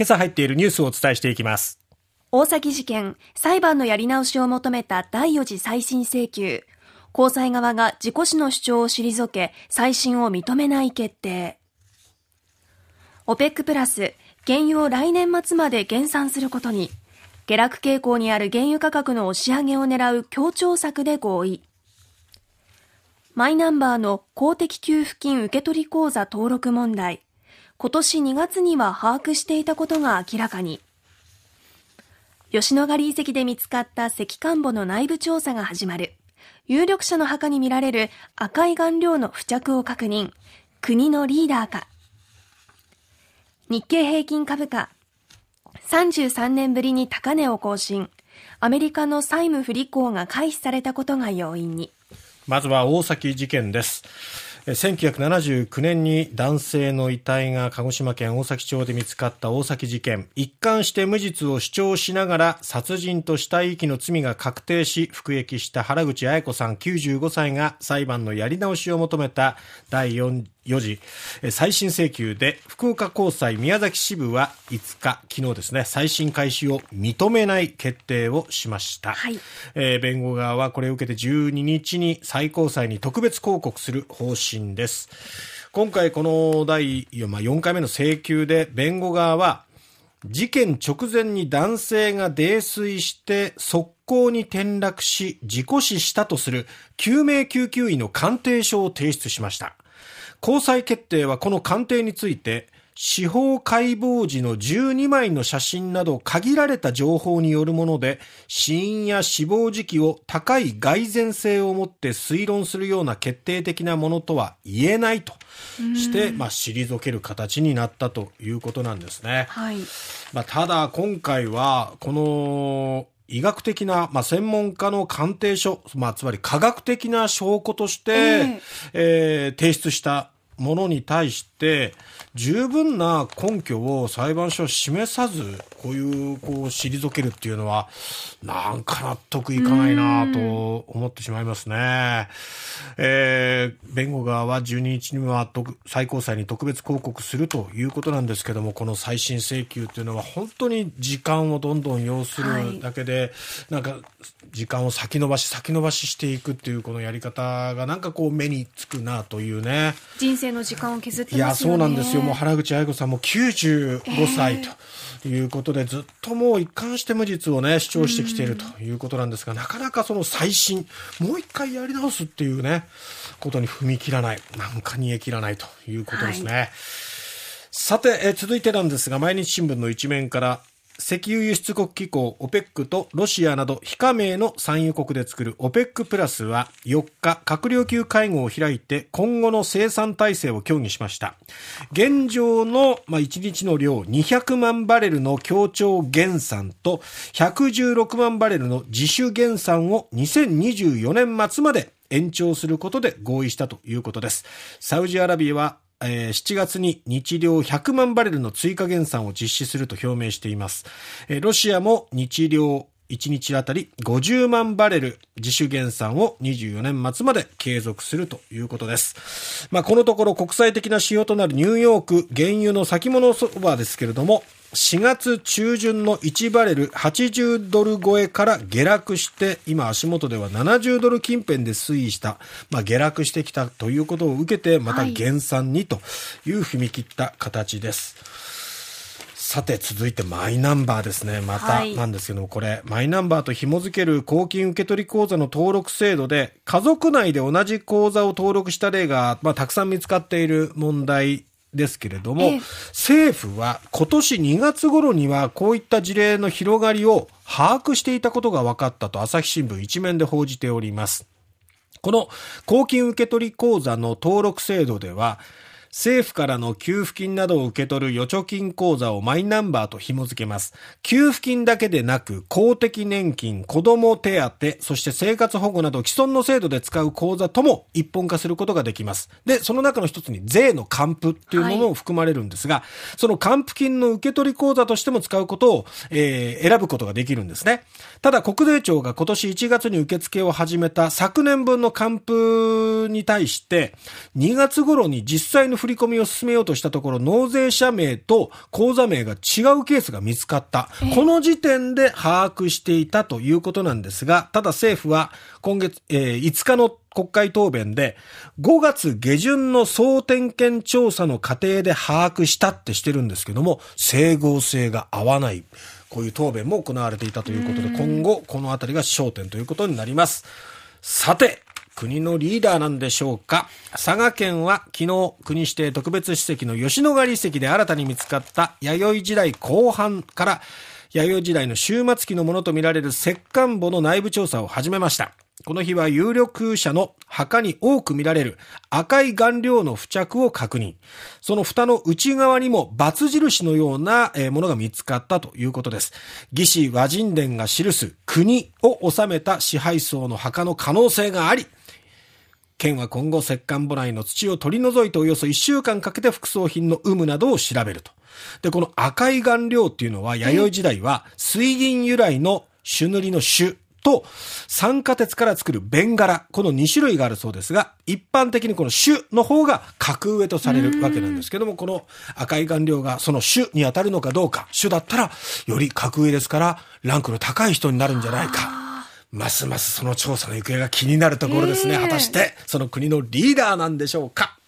今朝入っているニュースをお伝えしていきます。大崎事件、裁判のやり直しを求めた第4次再審請求。高裁側が事故死の主張を退け、再審を認めない決定。OPEC プラス、原油を来年末まで減産することに、下落傾向にある原油価格の押し上げを狙う協調策で合意。マイナンバーの公的給付金受取口座登録問題。今年2月には把握していたことが明らかに。吉野ヶ里遺跡で見つかった石棺墓の内部調査が始まる。有力者の墓に見られる赤い顔料の付着を確認。国のリーダーか。日経平均株価。33年ぶりに高値を更新。アメリカの債務不履行が回避されたことが要因に。まずは大崎事件です。1979年に男性の遺体が鹿児島県大崎町で見つかった大崎事件一貫して無実を主張しながら殺人と死体遺棄の罪が確定し服役した原口彩子さん95歳が裁判のやり直しを求めた第4 4時。再審請求で福岡高裁宮崎支部は5日昨日ですね再審開始を認めない決定をしました、はい、えー、弁護側はこれを受けて12日に最高裁に特別抗告する方針です。今回この第、まあ、4回目の請求で弁護側は事件直前に男性が泥酔して側溝に転落し事故死したとする救命救急医の鑑定書を提出しました高裁決定はこの鑑定について、司法解剖時の12枚の写真など限られた情報によるもので、死因や死亡時期を高い蓋然性を持って推論するような決定的なものとは言えないとして、まあ、退ける形になったということなんですね。はい、まあ、ただ、今回は、この、医学的な、まあ、専門家の鑑定書、まあ、つまり科学的な証拠として、えー、えー、提出したものに対して、十分な根拠を裁判所は示さず、こういう、こう、退けるっていうのは、なんか納得いかないなと思ってしまいますね。えー、弁護側は12日には最高裁に特別抗告するということなんですけども、この再審請求っていうのは本当に時間をどんどん要するだけで、はい、なんか、時間を先延ばし先延ばししていくっていうこのやり方がなんかこう目につくなというね。人生の時間を削ってね。いや、そうなんですよ。もう原口愛子さんも95歳ということで、ずっともう一貫して無実をね、主張してきているということなんですが、なかなかその再審、もう一回やり直すっていうね、ことに踏み切らない、なんか煮え切らないということですね。はいさて、え続いてなんですが、毎日新聞の一面から、石油輸出国機構 OPEC とロシアなど非加盟の産油国で作る OPEC プラスは4日閣僚級会合を開いて今後の生産体制を協議しました。現状の、ま、1日の量200万バレルの協調減産と116万バレルの自主減産を2024年末まで延長することで合意したということです。サウジアラビアはえー、7月に日量100万バレルの追加減産を実施すると表明しています。えー、ロシアも日量1日あたり50万バレル自主減産を24年末まで継続するということです。まあ、このところ国際的な指標となるニューヨーク原油の先物相場ですけれども、4月中旬の1バレル80ドル超えから下落して、今足元では70ドル近辺で推移した、まあ、下落してきたということを受けて、また減産にという踏み切った形です。はいさて続いてマイナンバーですね。またなんですけども、これ、マイナンバーと紐付ける公金受取口座の登録制度で、家族内で同じ口座を登録した例が、まあ、たくさん見つかっている問題ですけれども、ええ、政府は今年2月頃にはこういった事例の広がりを把握していたことが分かったと朝日新聞一面で報じております。この公金受取口座の登録制度では、政府からの給付金などを受け取る預貯金口座をマイナンバーと紐付けます。給付金だけでなく、公的年金、子供手当、そして生活保護など既存の制度で使う口座とも一本化することができます。で、その中の一つに税の還付っていうものも含まれるんですが、はい、その還付金の受け取り口座としても使うことを、えー、選ぶことができるんですね。ただ、国税庁が今年1月に受付を始めた昨年分の還付に対して、2月頃に実際の振り込みを進めようとしたところ、納税者名と口座名が違うケースが見つかった。この時点で把握していたということなんですが、ただ政府は今月、えー、5日の国会答弁で、5月下旬の総点検調査の過程で把握したってしてるんですけども、整合性が合わない。こういう答弁も行われていたということで、今後、このあたりが焦点ということになります。さて、国のリーダーなんでしょうか佐賀県は昨日国指定特別史跡の吉野ヶ里遺跡で新たに見つかった弥生時代後半から弥生時代の終末期のものとみられる石棺墓の内部調査を始めました。この日は有力者の墓に多く見られる赤い顔料の付着を確認。その蓋の内側にも×印のようなものが見つかったということです。義士和人伝が記す国を治めた支配層の墓の可能性があり、県は今後石棺墓内の土を取り除いておよそ1週間かけて副葬品の有無などを調べると。で、この赤い顔料っていうのは弥生時代は水銀由来の朱塗りの朱と酸化鉄から作るベンガラ、この2種類があるそうですが、一般的にこの種の方が格上とされるわけなんですけども、この赤い顔料がその種に当たるのかどうか、種だったらより格上ですから、ランクの高い人になるんじゃないか。ますますその調査の行方が気になるところですね。果たして、その国のリーダーなんでしょうか。